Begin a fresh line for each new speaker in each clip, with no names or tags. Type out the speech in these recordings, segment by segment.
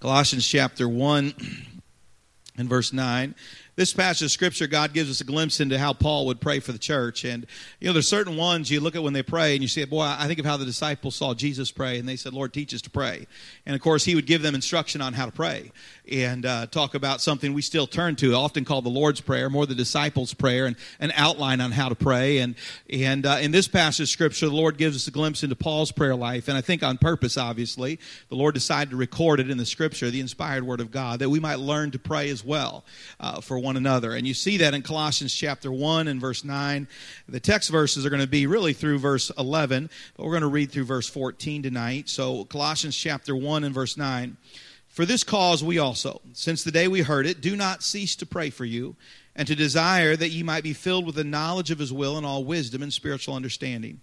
Colossians chapter 1 and verse 9 this passage of scripture, God gives us a glimpse into how Paul would pray for the church. And, you know, there's certain ones you look at when they pray and you say, boy, I think of how the disciples saw Jesus pray and they said, Lord, teach us to pray. And, of course, he would give them instruction on how to pray and uh, talk about something we still turn to, often called the Lord's Prayer, more the disciples' prayer, and an outline on how to pray. And, and uh, in this passage of scripture, the Lord gives us a glimpse into Paul's prayer life. And I think on purpose, obviously, the Lord decided to record it in the scripture, the inspired word of God, that we might learn to pray as well uh, for one another. And you see that in Colossians chapter 1 and verse 9. The text verses are going to be really through verse 11, but we're going to read through verse 14 tonight. So, Colossians chapter 1 and verse 9. For this cause we also, since the day we heard it, do not cease to pray for you and to desire that ye might be filled with the knowledge of his will and all wisdom and spiritual understanding,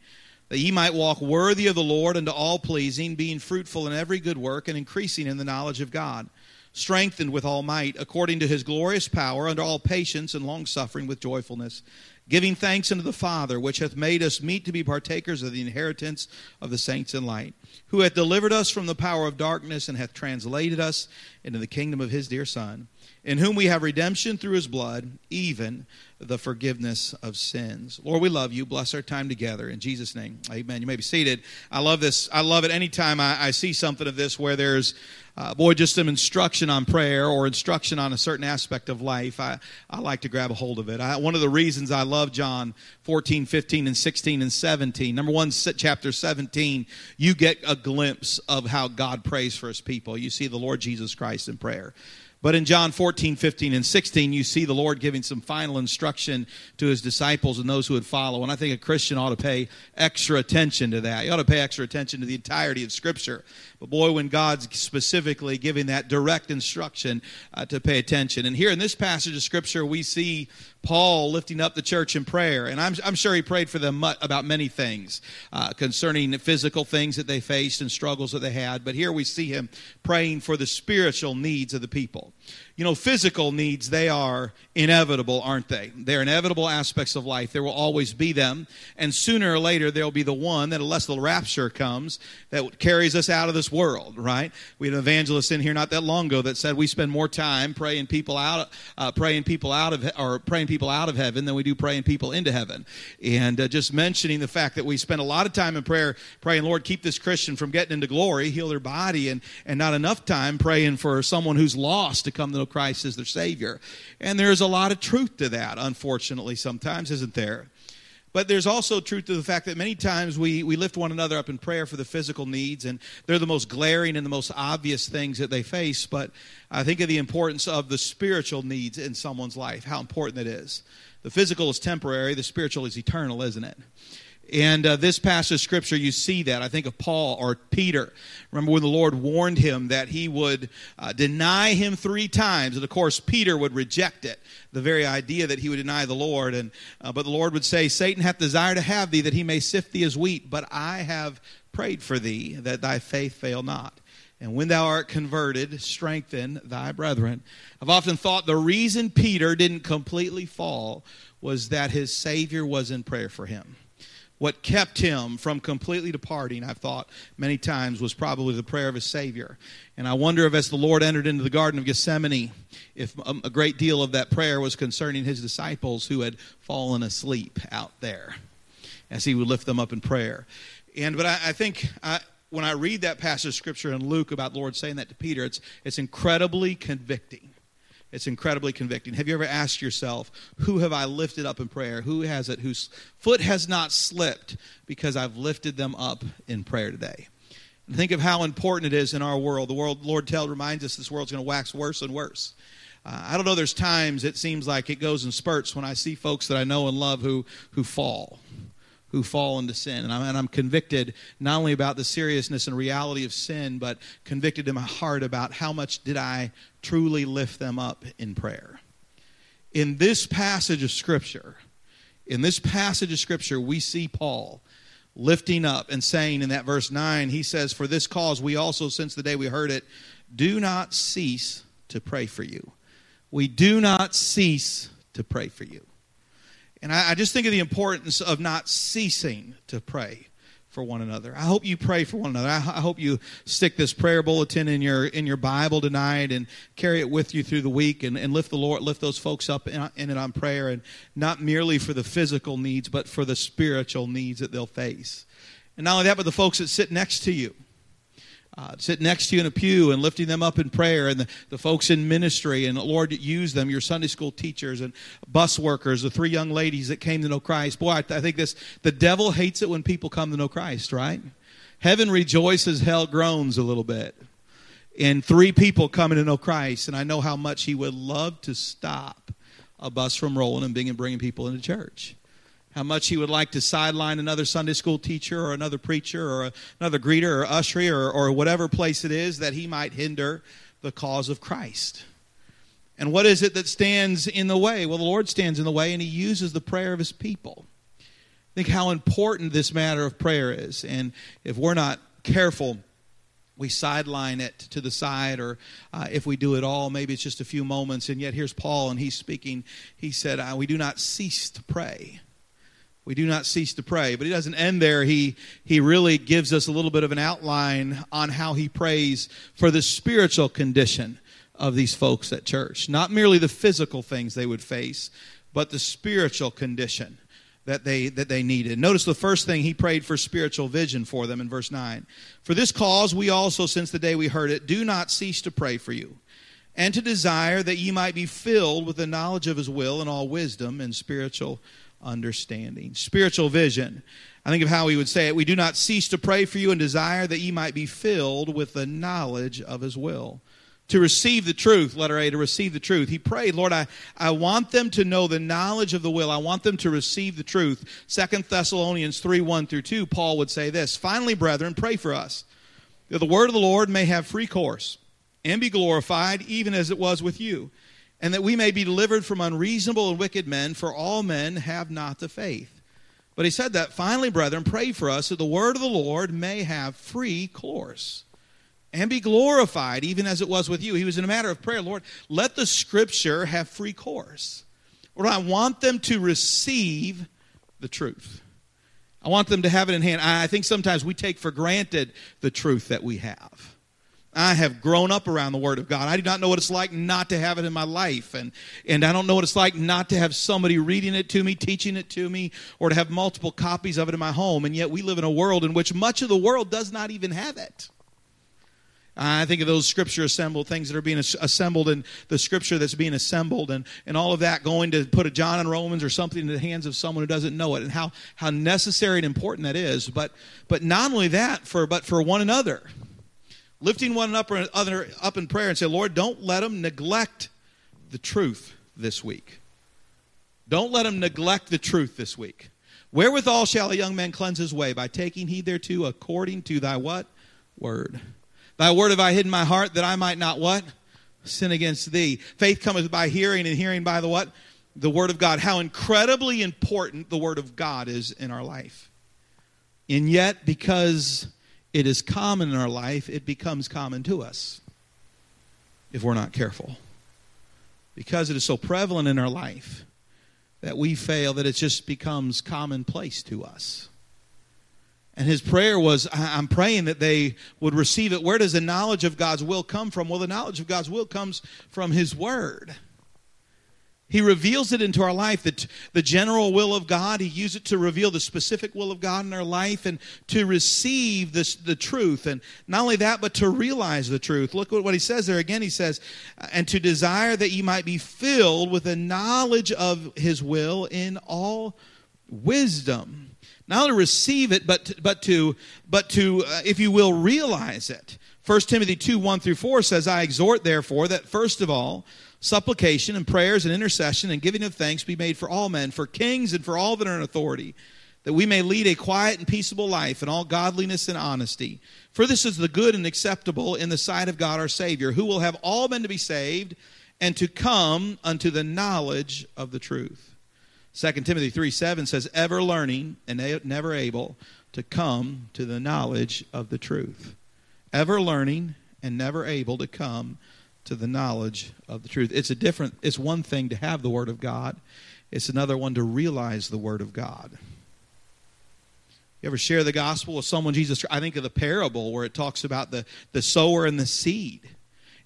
that ye might walk worthy of the Lord unto all pleasing, being fruitful in every good work and increasing in the knowledge of God strengthened with all might, according to his glorious power, unto all patience and longsuffering with joyfulness, giving thanks unto the Father, which hath made us meet to be partakers of the inheritance of the saints in light, who hath delivered us from the power of darkness and hath translated us into the kingdom of his dear Son, in whom we have redemption through his blood, even the forgiveness of sins. Lord, we love you. Bless our time together. In Jesus' name, amen. You may be seated. I love this. I love it anytime I, I see something of this where there's uh, boy, just some instruction on prayer or instruction on a certain aspect of life, I, I like to grab a hold of it. I, one of the reasons I love John 14, 15, and 16 and 17. Number one, chapter 17, you get a glimpse of how God prays for his people. You see the Lord Jesus Christ in prayer. But in John 14, 15, and 16, you see the Lord giving some final instruction to his disciples and those who would follow. And I think a Christian ought to pay extra attention to that. You ought to pay extra attention to the entirety of Scripture. But boy, when God's specifically giving that direct instruction uh, to pay attention. And here in this passage of Scripture, we see Paul lifting up the church in prayer. And I'm, I'm sure he prayed for them about many things uh, concerning physical things that they faced and struggles that they had. But here we see him praying for the spiritual needs of the people you know, physical needs, they are inevitable, aren't they? They're inevitable aspects of life. There will always be them. And sooner or later, there'll be the one that, unless the rapture comes, that carries us out of this world, right? We had an evangelist in here not that long ago that said we spend more time praying people out, uh, praying people out of, or praying people out of heaven than we do praying people into heaven. And uh, just mentioning the fact that we spend a lot of time in prayer praying, Lord, keep this Christian from getting into glory, heal their body, and, and not enough time praying for someone who's lost to come to know Christ as their Savior. And there's a lot of truth to that, unfortunately, sometimes, isn't there? But there's also truth to the fact that many times we, we lift one another up in prayer for the physical needs, and they're the most glaring and the most obvious things that they face. But I think of the importance of the spiritual needs in someone's life, how important it is. The physical is temporary, the spiritual is eternal, isn't it? And uh, this passage of scripture, you see that. I think of Paul or Peter. Remember when the Lord warned him that he would uh, deny him three times, and of course Peter would reject it, the very idea that he would deny the Lord. And uh, but the Lord would say, "Satan hath desired to have thee, that he may sift thee as wheat. But I have prayed for thee, that thy faith fail not." And when thou art converted, strengthen thy brethren. I've often thought the reason Peter didn't completely fall was that his Savior was in prayer for him. What kept him from completely departing, I've thought many times, was probably the prayer of his Savior. And I wonder if, as the Lord entered into the Garden of Gethsemane, if um, a great deal of that prayer was concerning his disciples who had fallen asleep out there as he would lift them up in prayer. And but I, I think I, when I read that passage of scripture in Luke about the Lord saying that to Peter, it's it's incredibly convicting. It's incredibly convicting. Have you ever asked yourself, who have I lifted up in prayer? Who has it whose foot has not slipped because I've lifted them up in prayer today? And think of how important it is in our world. The world, Lord tell reminds us this world's going to wax worse and worse. Uh, I don't know. There's times it seems like it goes in spurts when I see folks that I know and love who who fall who fall into sin. And I'm, and I'm, convicted not only about the seriousness and reality of sin, but convicted in my heart about how much did I truly lift them up in prayer. In this passage of Scripture, in this passage of Scripture, we see Paul lifting up and saying in that verse 9, he says, For this cause we also, since the day we heard it, do not cease to pray for you. We do not cease to pray for you. And I, I just think of the importance of not ceasing to pray for one another. I hope you pray for one another. I, I hope you stick this prayer bulletin in your in your Bible tonight and carry it with you through the week and, and lift the Lord, lift those folks up in, in it on prayer and not merely for the physical needs, but for the spiritual needs that they'll face. And not only that, but the folks that sit next to you uh, sit next to you in a pew and lifting them up in prayer, and the, the folks in ministry, and Lord, use them, your Sunday school teachers and bus workers, the three young ladies that came to know Christ. Boy, I, I think this, the devil hates it when people come to know Christ, right? Heaven rejoices, hell groans a little bit. And three people coming to know Christ, and I know how much he would love to stop a bus from rolling and being and bringing people into church how much he would like to sideline another Sunday school teacher or another preacher or another greeter or ushery or, or whatever place it is that he might hinder the cause of Christ. And what is it that stands in the way? Well, the Lord stands in the way and he uses the prayer of his people. Think how important this matter of prayer is. And if we're not careful, we sideline it to the side, or uh, if we do it all, maybe it's just a few moments. And yet, here's Paul, and he's speaking. He said, We do not cease to pray we do not cease to pray. But he doesn't end there. He, he really gives us a little bit of an outline on how he prays for the spiritual condition of these folks at church. Not merely the physical things they would face, but the spiritual condition that they that they needed. Notice the first thing he prayed for spiritual vision for them in verse 9. For this cause we also since the day we heard it do not cease to pray for you and to desire that ye might be filled with the knowledge of his will and all wisdom and spiritual understanding. Spiritual vision. I think of how he would say it. We do not cease to pray for you and desire that ye might be filled with the knowledge of his will. To receive the truth, letter A, to receive the truth. He prayed, Lord, I, I want them to know the knowledge of the will. I want them to receive the truth. Second Thessalonians 3 1 through 2, Paul would say this Finally, brethren, pray for us, that the word of the Lord may have free course and be glorified, even as it was with you and that we may be delivered from unreasonable and wicked men, for all men have not the faith. But he said that, finally, brethren, pray for us that the word of the Lord may have free course and be glorified, even as it was with you. He was in a matter of prayer, Lord, let the scripture have free course. Lord, I want them to receive the truth. I want them to have it in hand. I think sometimes we take for granted the truth that we have. I have grown up around the Word of God. I do not know what it's like not to have it in my life. And, and I don't know what it's like not to have somebody reading it to me, teaching it to me, or to have multiple copies of it in my home. And yet we live in a world in which much of the world does not even have it. I think of those scripture assembled things that are being assembled and the scripture that's being assembled and, and all of that going to put a John and Romans or something in the hands of someone who doesn't know it and how, how necessary and important that is. But, but not only that, for, but for one another lifting one another up in prayer and say, Lord, don't let them neglect the truth this week. Don't let them neglect the truth this week. Wherewithal shall a young man cleanse his way? By taking heed thereto according to thy what? Word. Thy word have I hidden my heart that I might not what? Sin against thee. Faith cometh by hearing and hearing by the what? The word of God. How incredibly important the word of God is in our life. And yet, because it is common in our life, it becomes common to us if we're not careful. Because it is so prevalent in our life that we fail, that it just becomes commonplace to us. And his prayer was, I'm praying that they would receive it. Where does the knowledge of God's will come from? Well, the knowledge of God's will comes from his word. He reveals it into our life, the, the general will of God. He uses it to reveal the specific will of God in our life and to receive this, the truth. And not only that, but to realize the truth. Look at what he says there again. He says, and to desire that you might be filled with the knowledge of his will in all wisdom. Not only receive it, but to, but to, but to uh, if you will, realize it. 1 Timothy 2 1 through 4 says, I exhort, therefore, that first of all, supplication and prayers and intercession and giving of thanks be made for all men, for kings and for all that are in authority, that we may lead a quiet and peaceable life in all godliness and honesty. For this is the good and acceptable in the sight of God our Savior, who will have all men to be saved and to come unto the knowledge of the truth. 2 Timothy 3 7 says, Ever learning and never able to come to the knowledge of the truth. Ever learning and never able to come to the knowledge of the truth. It's a different it's one thing to have the word of God. It's another one to realize the word of God. You ever share the gospel with someone, Jesus? I think of the parable where it talks about the, the sower and the seed.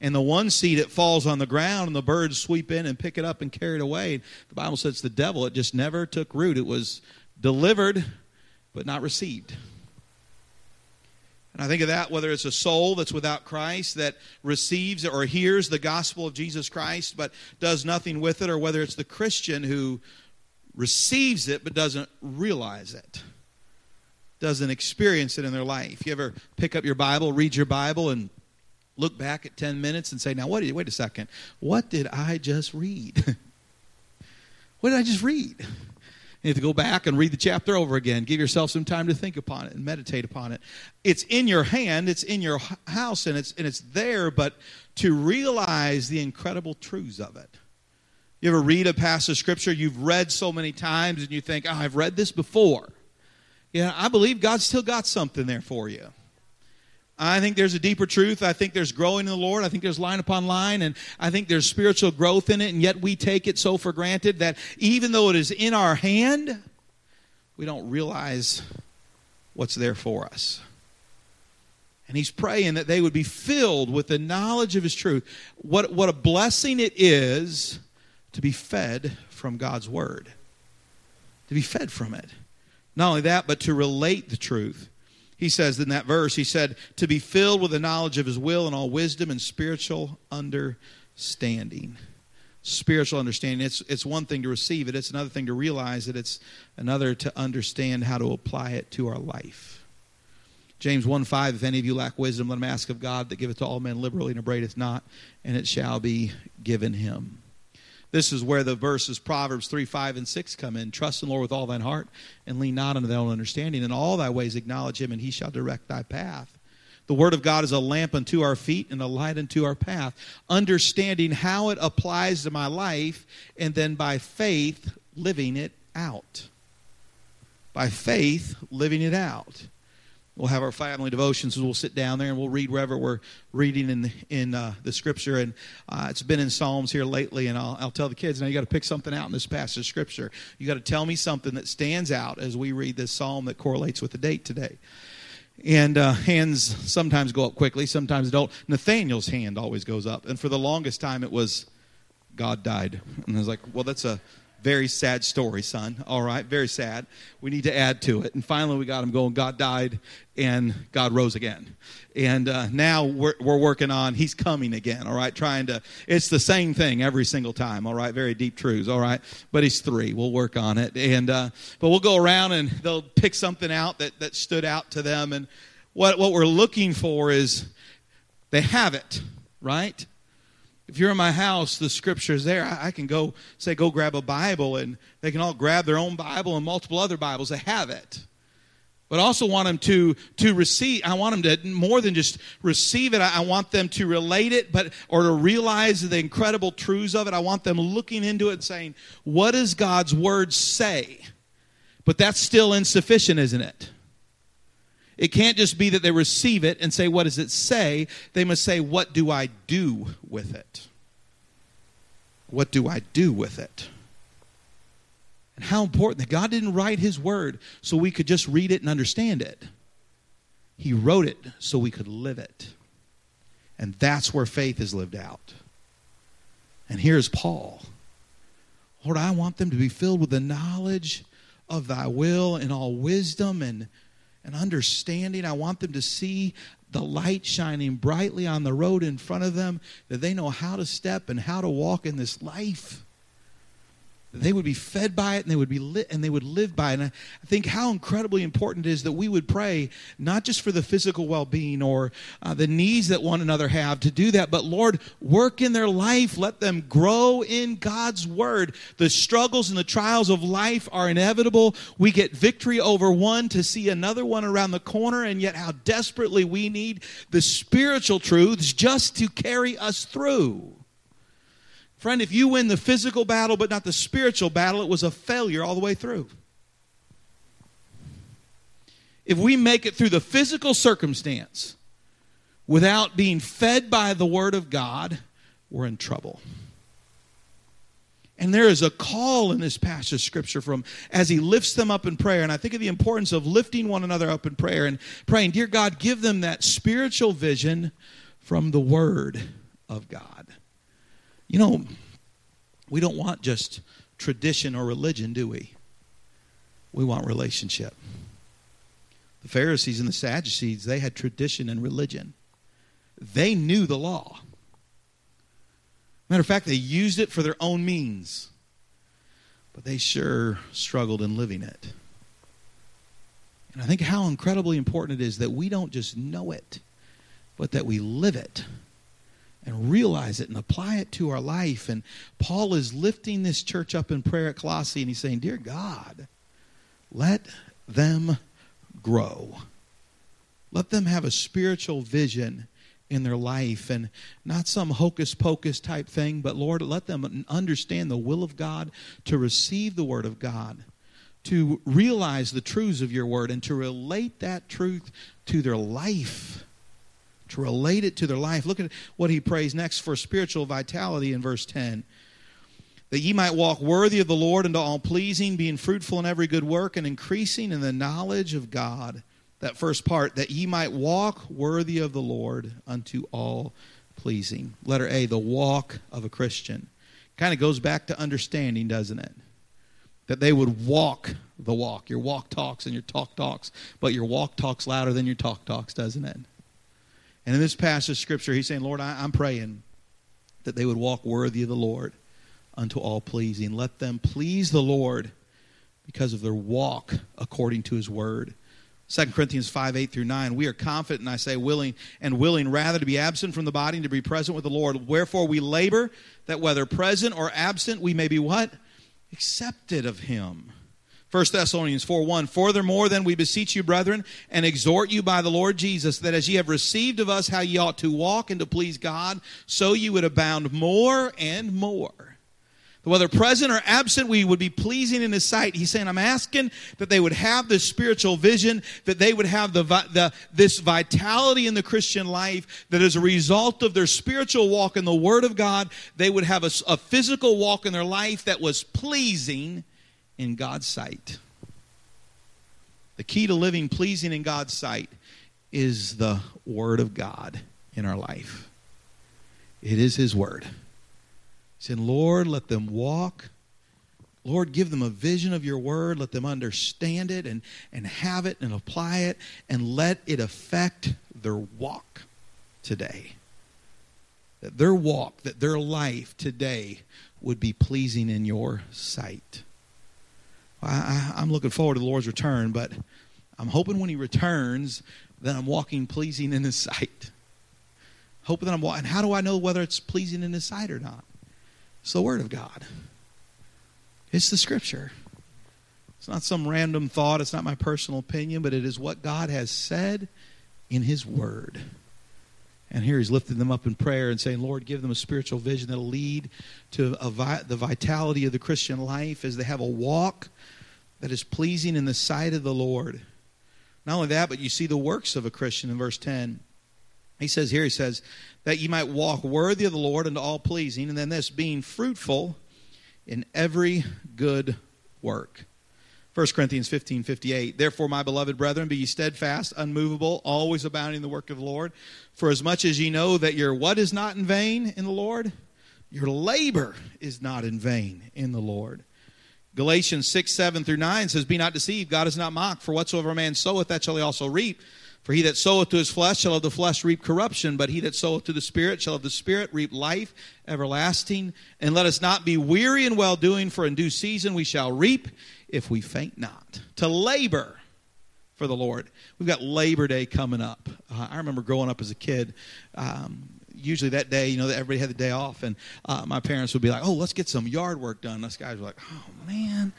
And the one seed, it falls on the ground, and the birds sweep in and pick it up and carry it away. The Bible says the devil, it just never took root. It was delivered, but not received. And I think of that whether it's a soul that's without Christ that receives or hears the gospel of Jesus Christ but does nothing with it, or whether it's the Christian who receives it but doesn't realize it, doesn't experience it in their life. You ever pick up your Bible, read your Bible, and look back at 10 minutes and say, Now, what did, wait a second, what did I just read? what did I just read? You have to go back and read the chapter over again. Give yourself some time to think upon it and meditate upon it. It's in your hand, it's in your house, and it's, and it's there, but to realize the incredible truths of it. You ever read a passage of scripture you've read so many times and you think, oh, I've read this before? Yeah, I believe God's still got something there for you. I think there's a deeper truth. I think there's growing in the Lord. I think there's line upon line, and I think there's spiritual growth in it, and yet we take it so for granted that even though it is in our hand, we don't realize what's there for us. And he's praying that they would be filled with the knowledge of his truth. What, what a blessing it is to be fed from God's word, to be fed from it. Not only that, but to relate the truth he says in that verse, he said, to be filled with the knowledge of his will and all wisdom and spiritual understanding. Spiritual understanding. It's, it's one thing to receive it, it's another thing to realize it, it's another to understand how to apply it to our life. James 1 5, if any of you lack wisdom, let him ask of God that giveth to all men liberally and upbraideth not, and it shall be given him. This is where the verses Proverbs 3, 5, and 6 come in. Trust in the Lord with all thine heart and lean not unto thy own understanding. In all thy ways acknowledge him, and he shall direct thy path. The word of God is a lamp unto our feet and a light unto our path. Understanding how it applies to my life, and then by faith, living it out. By faith, living it out we'll have our family devotions and we'll sit down there and we'll read wherever we're reading in the, in uh, the scripture. And uh, it's been in psalms here lately and I'll, I'll tell the kids now you got to pick something out in this passage of scripture. You got to tell me something that stands out as we read this psalm that correlates with the date today. And uh, hands sometimes go up quickly sometimes don't. Nathaniel's hand always goes up and for the longest time it was god died. And i was like well that's a very sad story, son. All right, very sad. We need to add to it. And finally, we got him going. God died and God rose again. And uh, now we're, we're working on He's coming again. All right, trying to, it's the same thing every single time. All right, very deep truths. All right, but He's three. We'll work on it. And, uh, but we'll go around and they'll pick something out that, that stood out to them. And what, what we're looking for is they have it, right? If you're in my house, the scripture's there. I, I, can go say, go grab a Bible, and they can all grab their own Bible and multiple other Bibles. They have it. But I also want them to, to receive, I want them to more than just receive it, I, I want them to relate it, but or to realize the incredible truths of it. I want them looking into it and saying, what does God's word say? But that's still insufficient, isn't it? It can't just be that they receive it and say, What does it say? They must say, What do I do with it? What do I do with it? And how important that God didn't write His word so we could just read it and understand it. He wrote it so we could live it. And that's where faith is lived out. And here's Paul. Lord, I want them to be filled with the knowledge of thy will and all wisdom and and understanding. I want them to see the light shining brightly on the road in front of them, that they know how to step and how to walk in this life they would be fed by it and they would be lit and they would live by it. And I think how incredibly important it is that we would pray not just for the physical well-being or uh, the needs that one another have to do that, but Lord, work in their life. Let them grow in God's word. The struggles and the trials of life are inevitable. We get victory over one to see another one around the corner, and yet how desperately we need the spiritual truths just to carry us through. Friend, if you win the physical battle but not the spiritual battle, it was a failure all the way through. If we make it through the physical circumstance without being fed by the Word of God, we're in trouble. And there is a call in this passage of scripture from as he lifts them up in prayer. And I think of the importance of lifting one another up in prayer and praying, Dear God, give them that spiritual vision from the Word of God. You know, we don't want just tradition or religion, do we? We want relationship. The Pharisees and the Sadducees, they had tradition and religion. They knew the law. Matter of fact, they used it for their own means, but they sure struggled in living it. And I think how incredibly important it is that we don't just know it, but that we live it and realize it and apply it to our life. And Paul is lifting this church up in prayer at Colossae, and he's saying, Dear God, let them grow. Let them have a spiritual vision in their life and not some hocus pocus type thing, but Lord, let them understand the will of God, to receive the Word of God, to realize the truths of your Word, and to relate that truth to their life. To relate it to their life. Look at what he prays next for spiritual vitality in verse 10 that ye might walk worthy of the Lord unto all pleasing, being fruitful in every good work, and increasing in the knowledge of God that first part, that ye might walk worthy of the Lord unto all pleasing. Letter A, the walk of a Christian. Kind of goes back to understanding, doesn't it? That they would walk the walk. Your walk talks and your talk talks, but your walk talks louder than your talk talks, doesn't it? And in this passage of Scripture, he's saying, Lord, I, am praying that they would walk worthy of the Lord unto all pleasing. Let them please the Lord because of their walk according to his word. 2 Corinthians 5, 8 through 9. We are confident, and I say willing, and willing rather to be absent from the body and to be present with the Lord. Wherefore we labor that whether present or absent, we may be what? Accepted of him. 1 Thessalonians 4 1. Furthermore, then we beseech you, brethren, and exhort you by the Lord Jesus, that as ye have received of us how ye ought to walk and to please God, so you would abound more and more whether present or absent, we would be pleasing in His sight. He's saying, I'm asking that they would have this spiritual vision, that they would have the, the, this vitality in the Christian life, that as a result of their spiritual walk in the Word of God, they would have a, a physical walk in their life that was pleasing in God's sight. The key to living pleasing in God's sight is the Word of God in our life. It is His Word saying, Lord, let them walk. Lord, give them a vision of your word. Let them understand it and, and have it and apply it and let it affect their walk today. That their walk, that their life today would be pleasing in your sight. I, am looking forward to the Lord's return, but I'm hoping when He returns that I'm walking pleasing in His sight. Hoping that I'm walking. How do I know whether it's pleasing in His sight or not? It's the Word of God, it's the Scripture. It's not some random thought, it's not my personal opinion, but it is what God has said in His Word. And here he's lifting them up in prayer and saying, Lord, give them a spiritual vision that'll lead to vi- the vitality of the Christian life as they have a walk that is pleasing in the sight of the Lord. Not only that, but you see the works of a Christian in verse 10. He says here, he says, that ye might walk worthy of the Lord and all pleasing. And then this, being fruitful in every good work. 1 Corinthians 15, 58. Therefore, my beloved brethren, be ye steadfast, unmovable, always abounding in the work of the Lord. For as much as ye know that your what is not in vain in the Lord, your labor is not in vain in the Lord. Galatians 6, 7 through 9 says, Be not deceived, God is not mocked, for whatsoever a man soweth, that shall he also reap. For he that soweth to his flesh shall of the flesh reap corruption, but he that soweth to the Spirit shall of the Spirit reap life everlasting. And let us not be weary in well doing, for in due season we shall reap if we faint not. To labor for the Lord. We've got Labor Day coming up. Uh, I remember growing up as a kid. Um, usually that day, you know, everybody had the day off, and uh, my parents would be like, "Oh, let's get some yard work done." Us guys were like, "Oh man,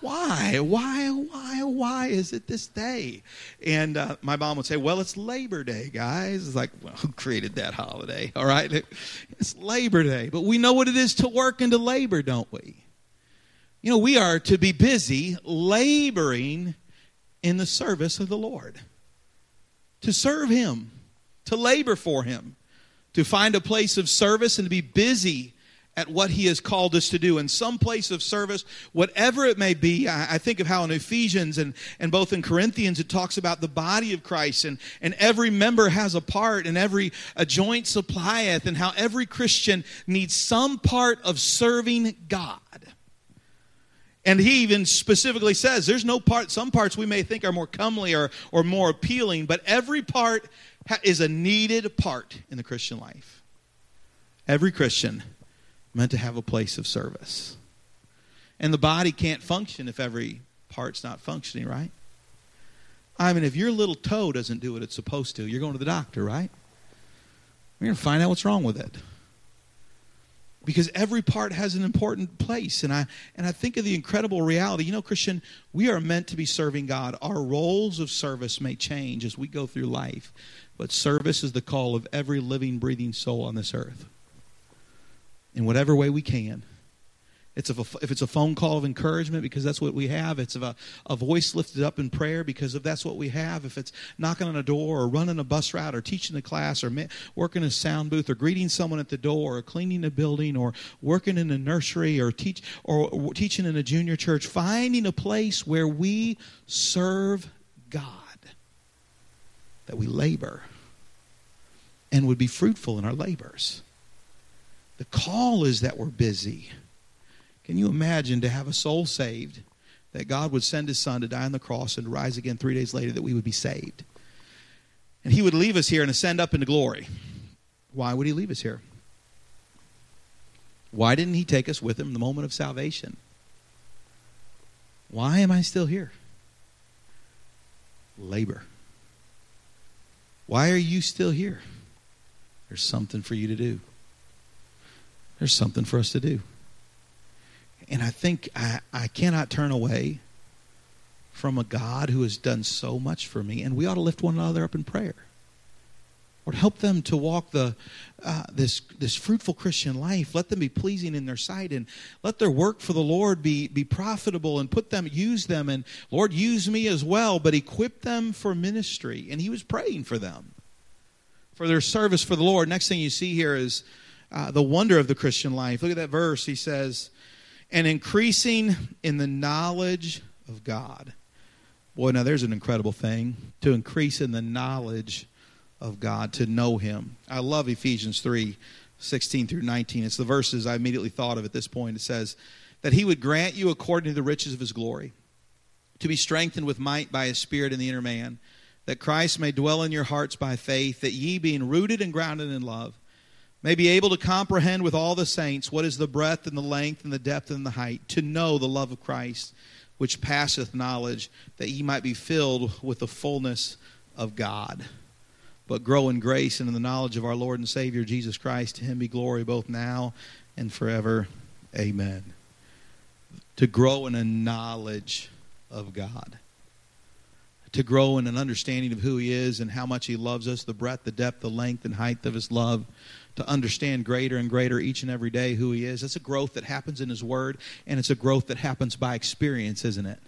why, why, why, why is it this day? And uh, my mom would say, well, it's Labor Day, guys. It's like, well, who created that holiday? All right, it's Labor Day, but we know what it is to work and to labor, don't we? You know, we are to be busy laboring in the service of the Lord, to serve Him, to labor for Him, to find a place of service and to be busy at what He has called us to do in some place of service, whatever it may be. I, I think of how in Ephesians and, and both in Corinthians it talks about the body of Christ and, and every member has a part and every a joint supplieth, and how every Christian needs some part of serving God. And he even specifically says there's no part, some parts we may think are more comely or, or more appealing, but every part is a needed part in the Christian life. Every Christian meant to have a place of service. And the body can't function if every part's not functioning, right? I mean, if your little toe doesn't do what it's supposed to, you're going to the doctor, right? We're going to find out what's wrong with it because every part has an important place and i and i think of the incredible reality you know christian we are meant to be serving god our roles of service may change as we go through life but service is the call of every living breathing soul on this earth in whatever way we can it's if, a, if it's a phone call of encouragement because that's what we have. It's a, a voice lifted up in prayer because of that's what we have. If it's knocking on a door or running a bus route or teaching a class or working a sound booth or greeting someone at the door or cleaning a building or working in a nursery or teach or teaching in a junior church, finding a place where we serve God, that we labor and would be fruitful in our labors. The call is that we're busy can you imagine to have a soul saved, that God would send his son to die on the cross and rise again three days later, that we would be saved? And he would leave us here and ascend up into glory. Why would he leave us here? Why didn't he take us with him in the moment of salvation? Why am I still here? Labor. Why are you still here? There's something for you to do. There's something for us to do. And I think I, I cannot turn away from a God who has done so much for me. And we ought to lift one another up in prayer. Lord, help them to walk the uh, this this fruitful Christian life. Let them be pleasing in their sight, and let their work for the Lord be be profitable. And put them, use them, and Lord, use me as well. But equip them for ministry. And He was praying for them, for their service for the Lord. Next thing you see here is uh, the wonder of the Christian life. Look at that verse. He says, and increasing in the knowledge of God. Boy, now there's an incredible thing to increase in the knowledge of God, to know Him. I love Ephesians 3 16 through 19. It's the verses I immediately thought of at this point. It says, That He would grant you according to the riches of His glory, to be strengthened with might by His Spirit in the inner man, that Christ may dwell in your hearts by faith, that ye, being rooted and grounded in love, may be able to comprehend with all the saints what is the breadth and the length and the depth and the height, to know the love of Christ, which passeth knowledge, that ye might be filled with the fullness of God. But grow in grace and in the knowledge of our Lord and Savior Jesus Christ. To him be glory both now and forever. Amen. To grow in a knowledge of God. To grow in an understanding of who he is and how much he loves us, the breadth, the depth, the length, and height of his love to understand greater and greater each and every day who He is. It's a growth that happens in His Word, and it's a growth that happens by experience, isn't it?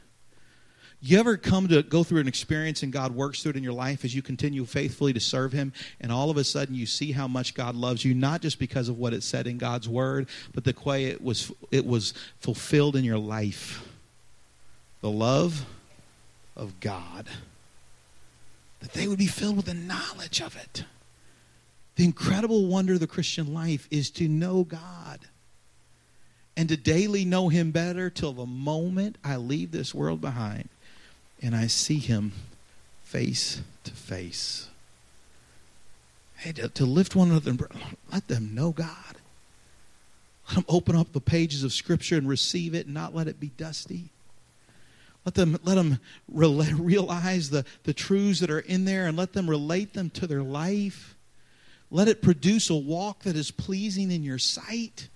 You ever come to go through an experience and God works through it in your life as you continue faithfully to serve Him, and all of a sudden you see how much God loves you, not just because of what it said in God's Word, but the way it was, it was fulfilled in your life. The love of God. That they would be filled with the knowledge of it. The incredible wonder of the Christian life is to know God and to daily know Him better till the moment I leave this world behind and I see Him face to face. Hey, to, to lift one another let them know God. Let them open up the pages of Scripture and receive it and not let it be dusty. Let them, let them realize the, the truths that are in there and let them relate them to their life. Let it produce a walk that is pleasing in your sight.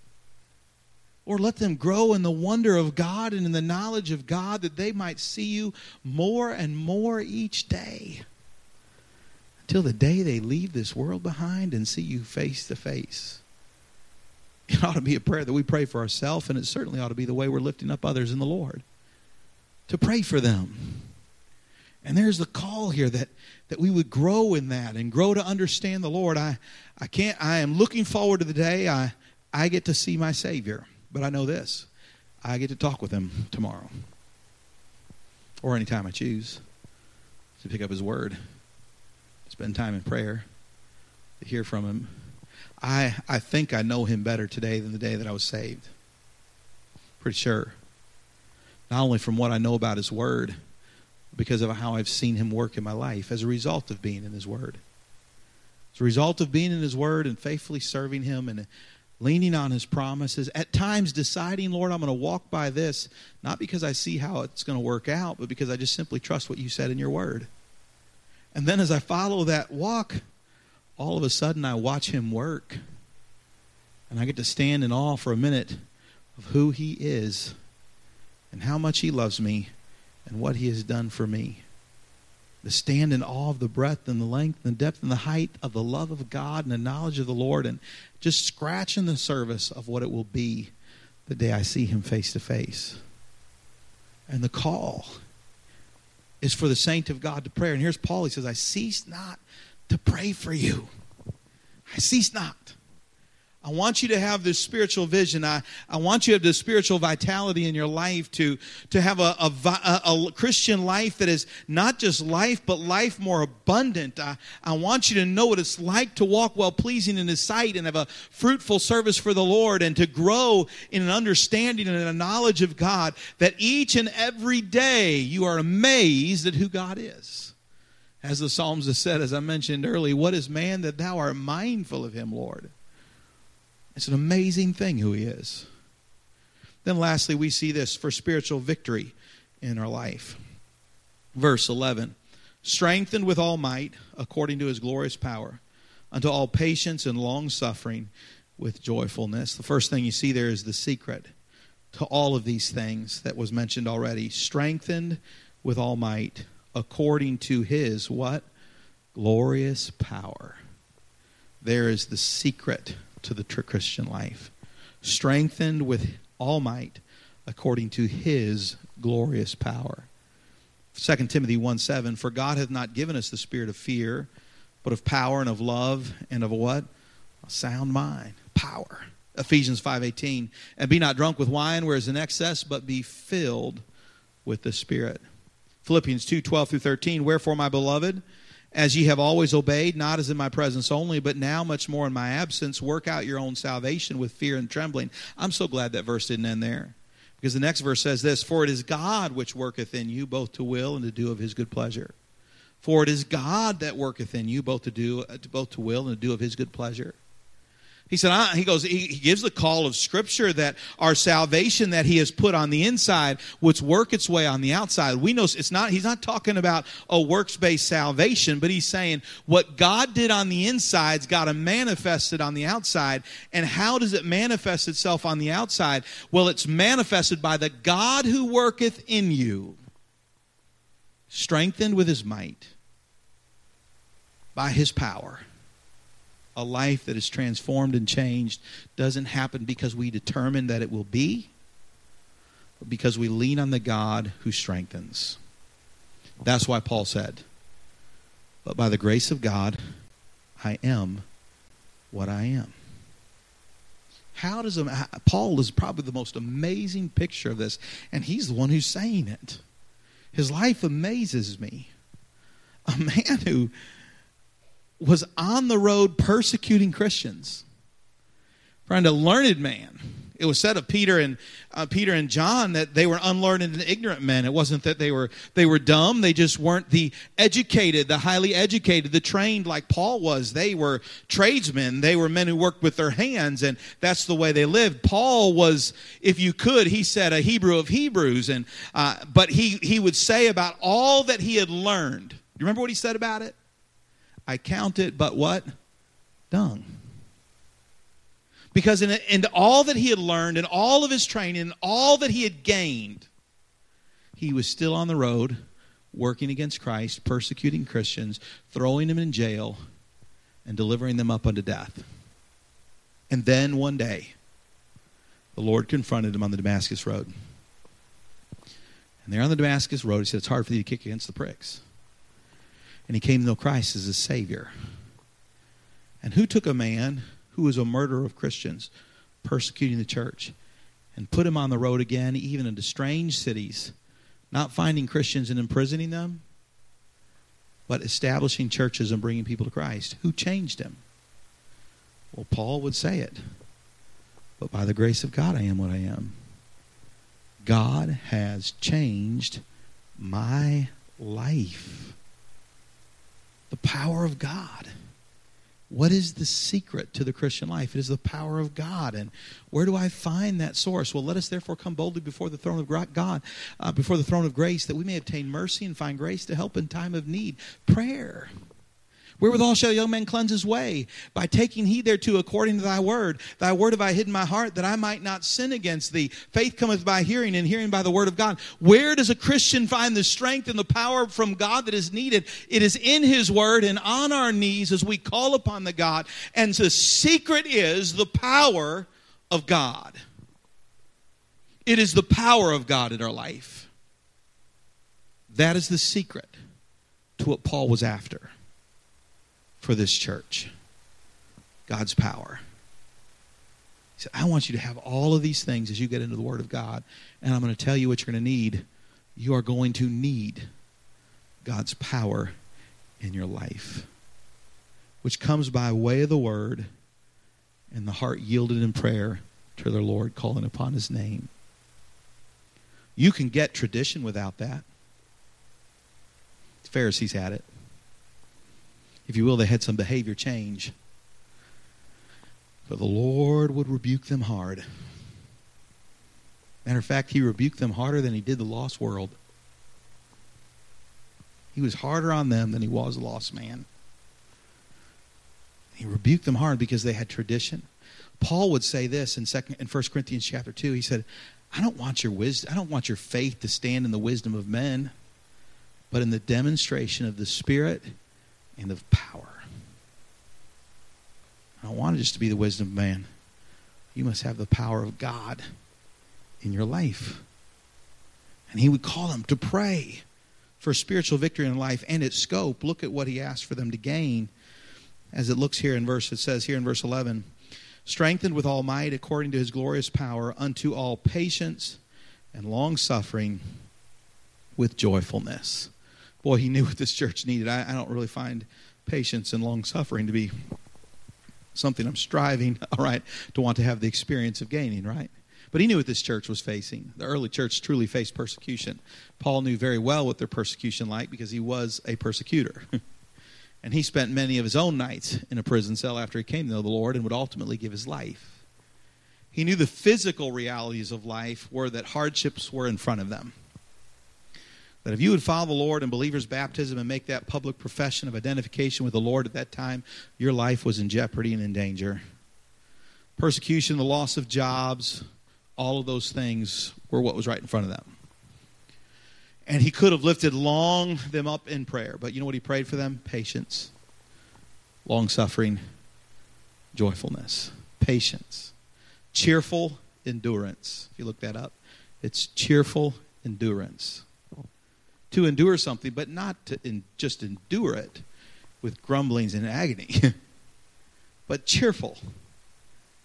Or let them grow in the wonder of God and in the knowledge of God that they might see you more and more each day until the day they leave this world behind and see you face to face. It ought to be a prayer that we pray for ourselves, and it certainly ought to be the way we're lifting up others in the Lord. To pray for them. And there's the call here that, that we would grow in that and grow to understand the Lord. I, I can't I am looking forward to the day I I get to see my Savior, but I know this I get to talk with him tomorrow or anytime I choose to pick up his word, spend time in prayer, to hear from him. I, I think I know him better today than the day that I was saved. Pretty sure. Not only from what I know about his word, because of how I've seen him work in my life as a result of being in his word. As a result of being in his word and faithfully serving him and leaning on his promises, at times deciding, Lord, I'm going to walk by this, not because I see how it's going to work out, but because I just simply trust what you said in your word. And then as I follow that walk, all of a sudden I watch him work. And I get to stand in awe for a minute of who he is and how much he loves me and what he has done for me. To stand in awe of the breadth and the length and the depth and the height of the love of God and the knowledge of the Lord and just scratching the surface of what it will be the day I see him face to face. And the call is for the saint of God to pray. And here's Paul. He says, I cease not to pray for you. I cease not. I want you to have this spiritual vision. I, I want you to have this spiritual vitality in your life to, to have a, a, a, a Christian life that is not just life, but life more abundant. I, I want you to know what it's like to walk well pleasing in His sight and have a fruitful service for the Lord and to grow in an understanding and a knowledge of God that each and every day you are amazed at who God is. As the Psalms have said, as I mentioned earlier, what is man that thou art mindful of him, Lord? It's an amazing thing who he is. Then, lastly, we see this for spiritual victory in our life. Verse 11 strengthened with all might according to his glorious power, unto all patience and long suffering with joyfulness. The first thing you see there is the secret to all of these things that was mentioned already. Strengthened with all might according to his what? Glorious power. There is the secret to the true Christian life, strengthened with all might according to his glorious power. 2 Timothy 1 7, for God hath not given us the spirit of fear, but of power and of love and of what? A sound mind. Power. Ephesians 5:18 and be not drunk with wine whereas in excess but be filled with the spirit. Philippians 2:12 through 13 Wherefore my beloved as ye have always obeyed, not as in my presence only, but now much more in my absence, work out your own salvation with fear and trembling. I'm so glad that verse didn't end there. Because the next verse says this For it is God which worketh in you both to will and to do of his good pleasure. For it is God that worketh in you both to do both to will and to do of his good pleasure. He said, he goes, he, gives the call of Scripture that our salvation that he has put on the inside would work its way on the outside. We know it's not, he's not talking about a works based salvation, but he's saying what God did on the inside's got to manifest it on the outside. And how does it manifest itself on the outside? Well, it's manifested by the God who worketh in you, strengthened with his might, by his power a life that is transformed and changed doesn't happen because we determine that it will be, but because we lean on the God who strengthens. That's why Paul said, But by the grace of God, I am what I am. How does a, Paul is probably the most amazing picture of this, and he's the one who's saying it. His life amazes me. A man who was on the road persecuting Christians. Friend, a learned man. It was said of Peter and uh, Peter and John that they were unlearned and ignorant men. It wasn't that they were they were dumb. They just weren't the educated, the highly educated, the trained like Paul was. They were tradesmen. They were men who worked with their hands, and that's the way they lived. Paul was, if you could, he said a Hebrew of Hebrews, and uh, but he he would say about all that he had learned. You remember what he said about it? I count it but what? Dung. Because in, in all that he had learned, in all of his training, in all that he had gained, he was still on the road working against Christ, persecuting Christians, throwing them in jail, and delivering them up unto death. And then one day, the Lord confronted him on the Damascus Road. And there on the Damascus Road, he said, It's hard for thee to kick against the pricks and he came to know Christ as his Savior. And who took a man who was a murderer of Christians, persecuting the church and put him on the road again, even into strange cities, not finding Christians and imprisoning them, but establishing churches and bringing people to Christ. Who changed him? Well, Paul would say it. But by the grace of God, I am what I am. God has changed my life. The power of God. What is the secret to the Christian life? It is the power of God. And where do I find that source? Well, let us therefore come boldly before the throne of God, uh, before the throne of grace, that we may obtain mercy and find grace to help in time of need. Prayer. Wherewithal shall a young man cleanse his way? By taking heed thereto according to thy word. Thy word have I hid in my heart that I might not sin against thee. Faith cometh by hearing, and hearing by the word of God. Where does a Christian find the strength and the power from God that is needed? It is in his word and on our knees as we call upon the God. And the secret is the power of God. It is the power of God in our life. That is the secret to what Paul was after for this church God's power. He said, I want you to have all of these things as you get into the Word of God, and I'm going to tell you what you're going to need. You are going to need God's power in your life, which comes by way of the Word and the heart yielded in prayer to the Lord, calling upon His name. You can get tradition without that. The Pharisees had it if you will, they had some behavior change. But the Lord would rebuke them hard. Matter of fact, he rebuked them harder than he did the lost world. He was harder on them than he was a lost man. He rebuked them hard because they had tradition. Paul would say this in second in 1 Corinthians chapter 2. He said, I don't want your wisdom, I don't want your faith to stand in the wisdom of men, but in the demonstration of the Spirit and of power. I don't want it just to be the wisdom of man. You must have the power of God in your life. And he would call them to pray for spiritual victory in life and its scope. Look at what he asked for them to gain. As it looks here in verse, it says here in verse 11, strengthened with all might according to his glorious power unto all patience and long suffering with joyfulness boy, he knew what this church needed. I, I don't really find patience and long suffering to be something I'm striving, all right, to want to have the experience of gaining, right? But he knew what this church was facing. The early church truly faced persecution. Paul knew very well what their persecution like because he was a persecutor. and he spent many of his own nights in a prison cell after he came to know the Lord and would ultimately give his life. He knew the physical realities of life were that hardships were in front of them that if you would follow the Lord in believer's baptism and make that public profession of identification with the Lord at that time, your life was in jeopardy and in danger. Persecution, the loss of jobs, all of those things were what was right in front of them. And he could have lifted long them up in prayer, but you know what he prayed for them? Patience, long suffering, joyfulness, patience, cheerful endurance. If you look that up, it's cheerful endurance to endure something, but not to in, just endure it with grumblings and agony, but cheerful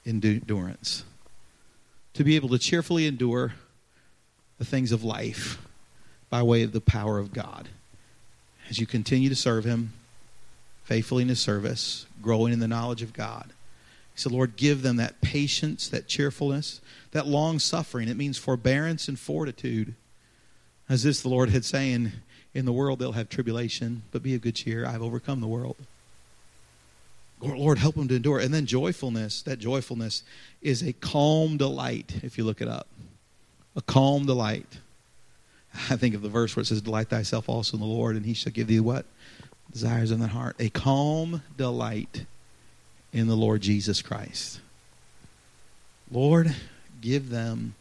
endurance. To be able to cheerfully endure the things of life by way of the power of God. As you continue to serve Him faithfully in His service, growing in the knowledge of God. He said, Lord, give them that patience, that cheerfulness, that long suffering. It means forbearance and fortitude as this the Lord had saying, in the world they'll have tribulation, but be of good cheer. I've overcome the world. Lord, help them to endure. And then joyfulness, that joyfulness is a calm delight, if you look it up. A calm delight. I think of the verse where it says, Delight thyself also in the Lord, and he shall give thee what? Desires in the heart. A calm delight in the Lord Jesus Christ. Lord, give them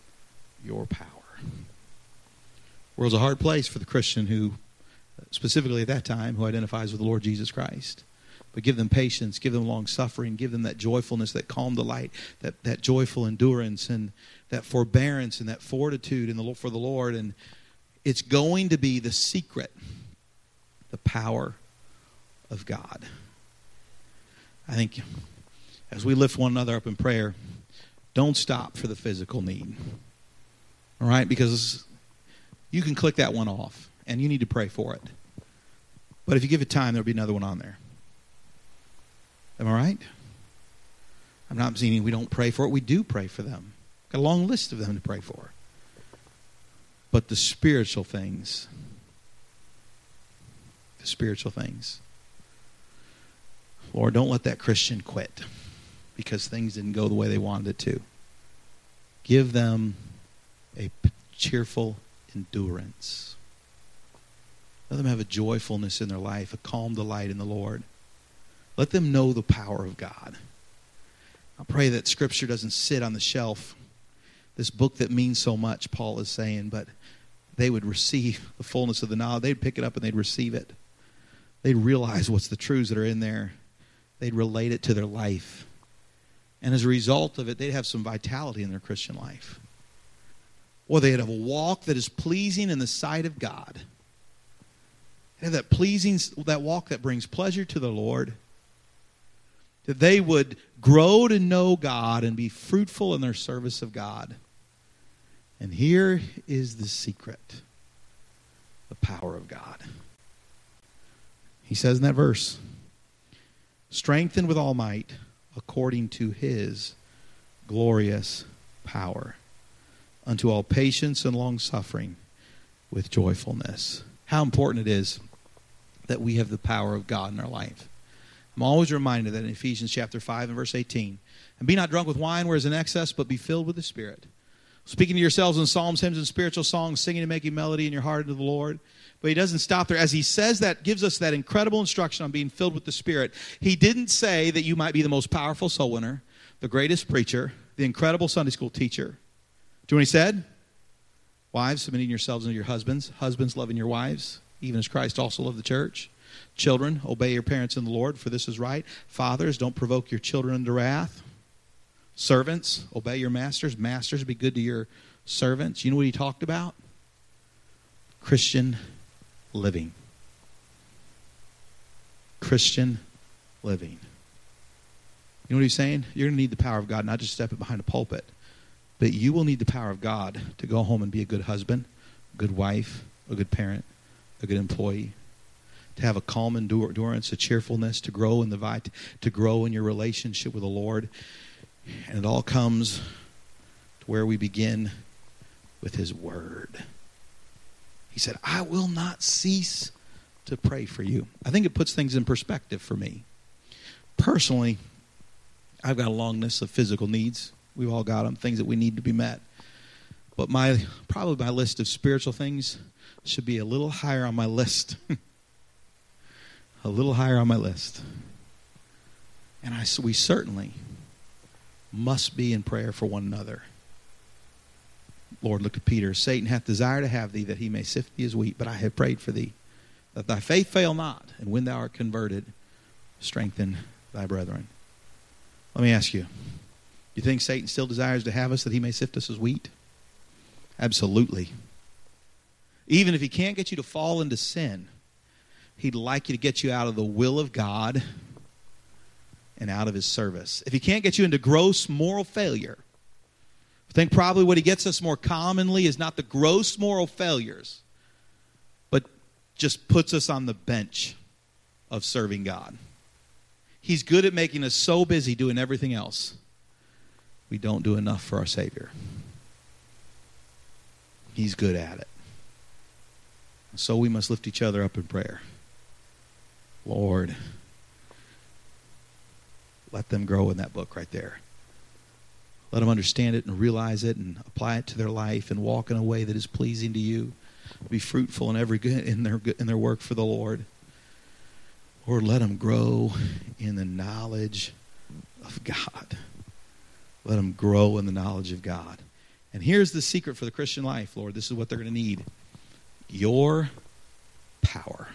your power world's a hard place for the Christian who, specifically at that time, who identifies with the Lord Jesus Christ. But give them patience, give them long suffering, give them that joyfulness, that calm delight, that, that joyful endurance, and that forbearance and that fortitude in the, for the Lord. And it's going to be the secret, the power of God. I think as we lift one another up in prayer, Don't stop for the physical need. All right? Because you can click that one off, and you need to pray for it. But if you give it time, there'll be another one on there. Am I right? I'm not saying we don't pray for it. We do pray for them. Got a long list of them to pray for. But the spiritual things, the spiritual things. Lord, don't let that Christian quit because things didn't go the way they wanted it to. Give them a cheerful endurance. Let them have a joyfulness in their life, a calm delight in the Lord. Let them know the power of God. I pray that Scripture doesn't sit on the shelf, this book that means so much, Paul is saying, but they would receive the fullness of the knowledge. They'd pick it up and they'd receive it. They'd realize what's the truths that are in there. They'd relate it to their life. And as a result of it, they'd have some vitality in their Christian life. Or they'd have a walk that is pleasing in the sight of God. They have that pleasing, that walk that brings pleasure to the Lord. That they would grow to know God and be fruitful in their service of God. And here is the secret the power of God. He says in that verse, strengthened with all might according to his glorious power, unto all patience and long suffering with joyfulness. How important it is that we have the power of God in our life. I'm always reminded that in Ephesians chapter 5 and verse 18, and be not drunk with wine where is in excess, but be filled with the Spirit. Speaking to yourselves in psalms, hymns, and spiritual songs, singing and making melody in your heart unto the Lord. But he doesn't stop there. As he says that, gives us that incredible instruction on being filled with the Spirit. He didn't say that you might be the most powerful soul winner, the greatest preacher, the incredible Sunday school teacher. Do you know what he said? Wives, submitting yourselves unto your husbands. Husbands, loving your wives, even as Christ also loved the church. Children, obey your parents in the Lord, for this is right. Fathers, don't provoke your children into wrath. Servants, obey your masters. Masters, be good to your servants. You know what he talked about? Christian living. Christian living. You know what he's saying? You're going to need the power of God, not just step behind a pulpit, but you will need the power of God to go home and be a good husband, good wife, a good parent, a good employee, to have a calm endurance, a cheerfulness, to grow in the vit- to grow in your relationship with the Lord. And it all comes to where we begin with his word. He said, I will not cease to pray for you. I think it puts things in perspective for me. Personally, I've got a long list of physical needs. We've all got them, things that we need to be met. But my probably my list of spiritual things should be a little higher on my list. a little higher on my list. And I, we certainly must be in prayer for one another. Lord, look at Peter. Satan hath desire to have thee that he may sift thee as wheat, but I have prayed for thee that thy faith fail not, and when thou art converted, strengthen thy brethren. Let me ask you you think Satan still desires to have us that he may sift us as wheat? Absolutely. Even if he can't get you to fall into sin, he'd like you to get you out of the will of God and out of his service. If he can't get you into gross moral failure, I think probably what he gets us more commonly is not the gross moral failures, but just puts us on the bench of serving God. He's good at making us so busy doing everything else, we don't do enough for our Savior. He's good at it. So we must lift each other up in prayer. Lord, let them grow in that book right there. Let them understand it and realize it and apply it to their life and walk in a way that is pleasing to you. Be fruitful in every good in their in their work for the Lord. Lord, let them grow in the knowledge of God. Let them grow in the knowledge of God. And here's the secret for the Christian life, Lord. This is what they're going to need your power.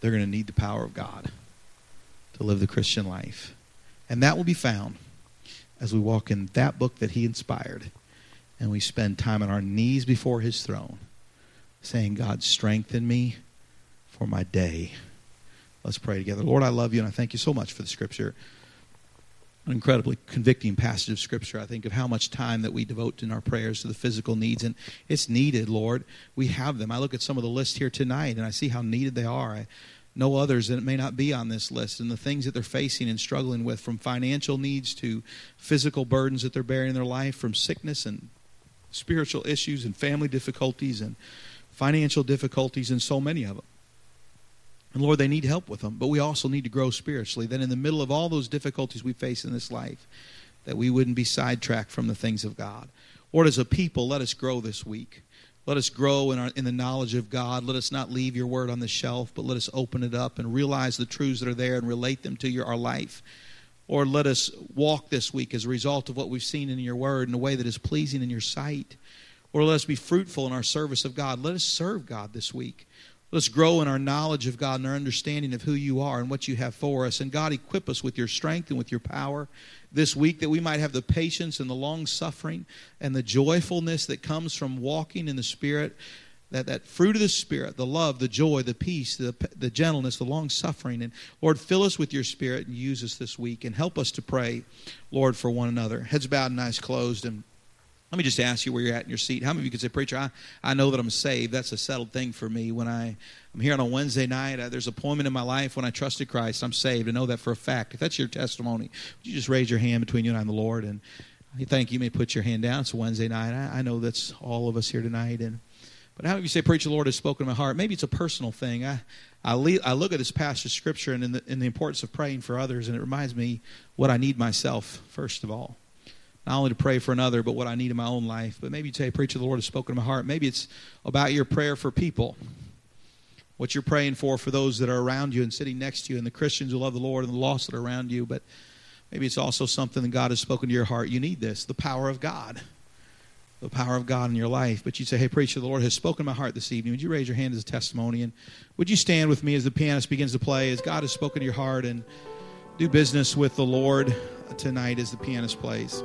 They're going to need the power of God to live the Christian life. And that will be found as we walk in that book that He inspired and we spend time on our knees before His throne, saying, God, strengthen me for my day. Let's pray together. Lord, I love you and I thank you so much for the scripture. An incredibly convicting passage of Scripture. I think of how much time that we devote in our prayers to the physical needs, and it's needed, Lord. We have them. I look at some of the lists here tonight, and I see how needed they are. I know others that may not be on this list, and the things that they're facing and struggling with, from financial needs to physical burdens that they're bearing in their life, from sickness and spiritual issues and family difficulties and financial difficulties, and so many of them. And Lord, they need help with them, but we also need to grow spiritually. That in the middle of all those difficulties we face in this life, that we wouldn't be sidetracked from the things of God. Lord, as a people, let us grow this week. Let us grow in, our, in the knowledge of God. Let us not leave your word on the shelf, but let us open it up and realize the truths that are there and relate them to your, our life. Or let us walk this week as a result of what we've seen in your word in a way that is pleasing in your sight. Or let us be fruitful in our service of God. Let us serve God this week. Let's grow in our knowledge of God and our understanding of who you are and what you have for us. And God, equip us with your strength and with your power this week that we might have the patience and the long suffering and the joyfulness that comes from walking in the Spirit. That, that fruit of the Spirit, the love, the joy, the peace, the, the gentleness, the long suffering. And Lord, fill us with your Spirit and use us this week and help us to pray, Lord, for one another. Heads bowed and eyes closed. And let me just ask you where you're at in your seat. How many of you can say, Preacher, I, I know that I'm saved. That's a settled thing for me. When I, I'm here on a Wednesday night, uh, there's a point in my life when I trusted Christ. I'm saved. I know that for a fact. If that's your testimony, would you just raise your hand between you and I and the Lord? And I thank you. you may put your hand down. It's Wednesday night. I, I know that's all of us here tonight. And But how many of you say, Preacher, the Lord has spoken to my heart? Maybe it's a personal thing. I, I, le- I look at this passage of Scripture and in the, in the importance of praying for others, and it reminds me what I need myself, first of all not only to pray for another, but what I need in my own life. But maybe you say, Preacher, the Lord has spoken to my heart. Maybe it's about your prayer for people. What you're praying for for those that are around you and sitting next to you, and the Christians who love the Lord and the lost that are around you. But maybe it's also something that God has spoken to your heart. You need this the power of God. The power of God in your life. But you say, Hey, preacher, the Lord has spoken to my heart this evening. Would you raise your hand as a testimony? And would you stand with me as the pianist begins to play, as God has spoken to your heart, and do business with the Lord tonight as the pianist plays?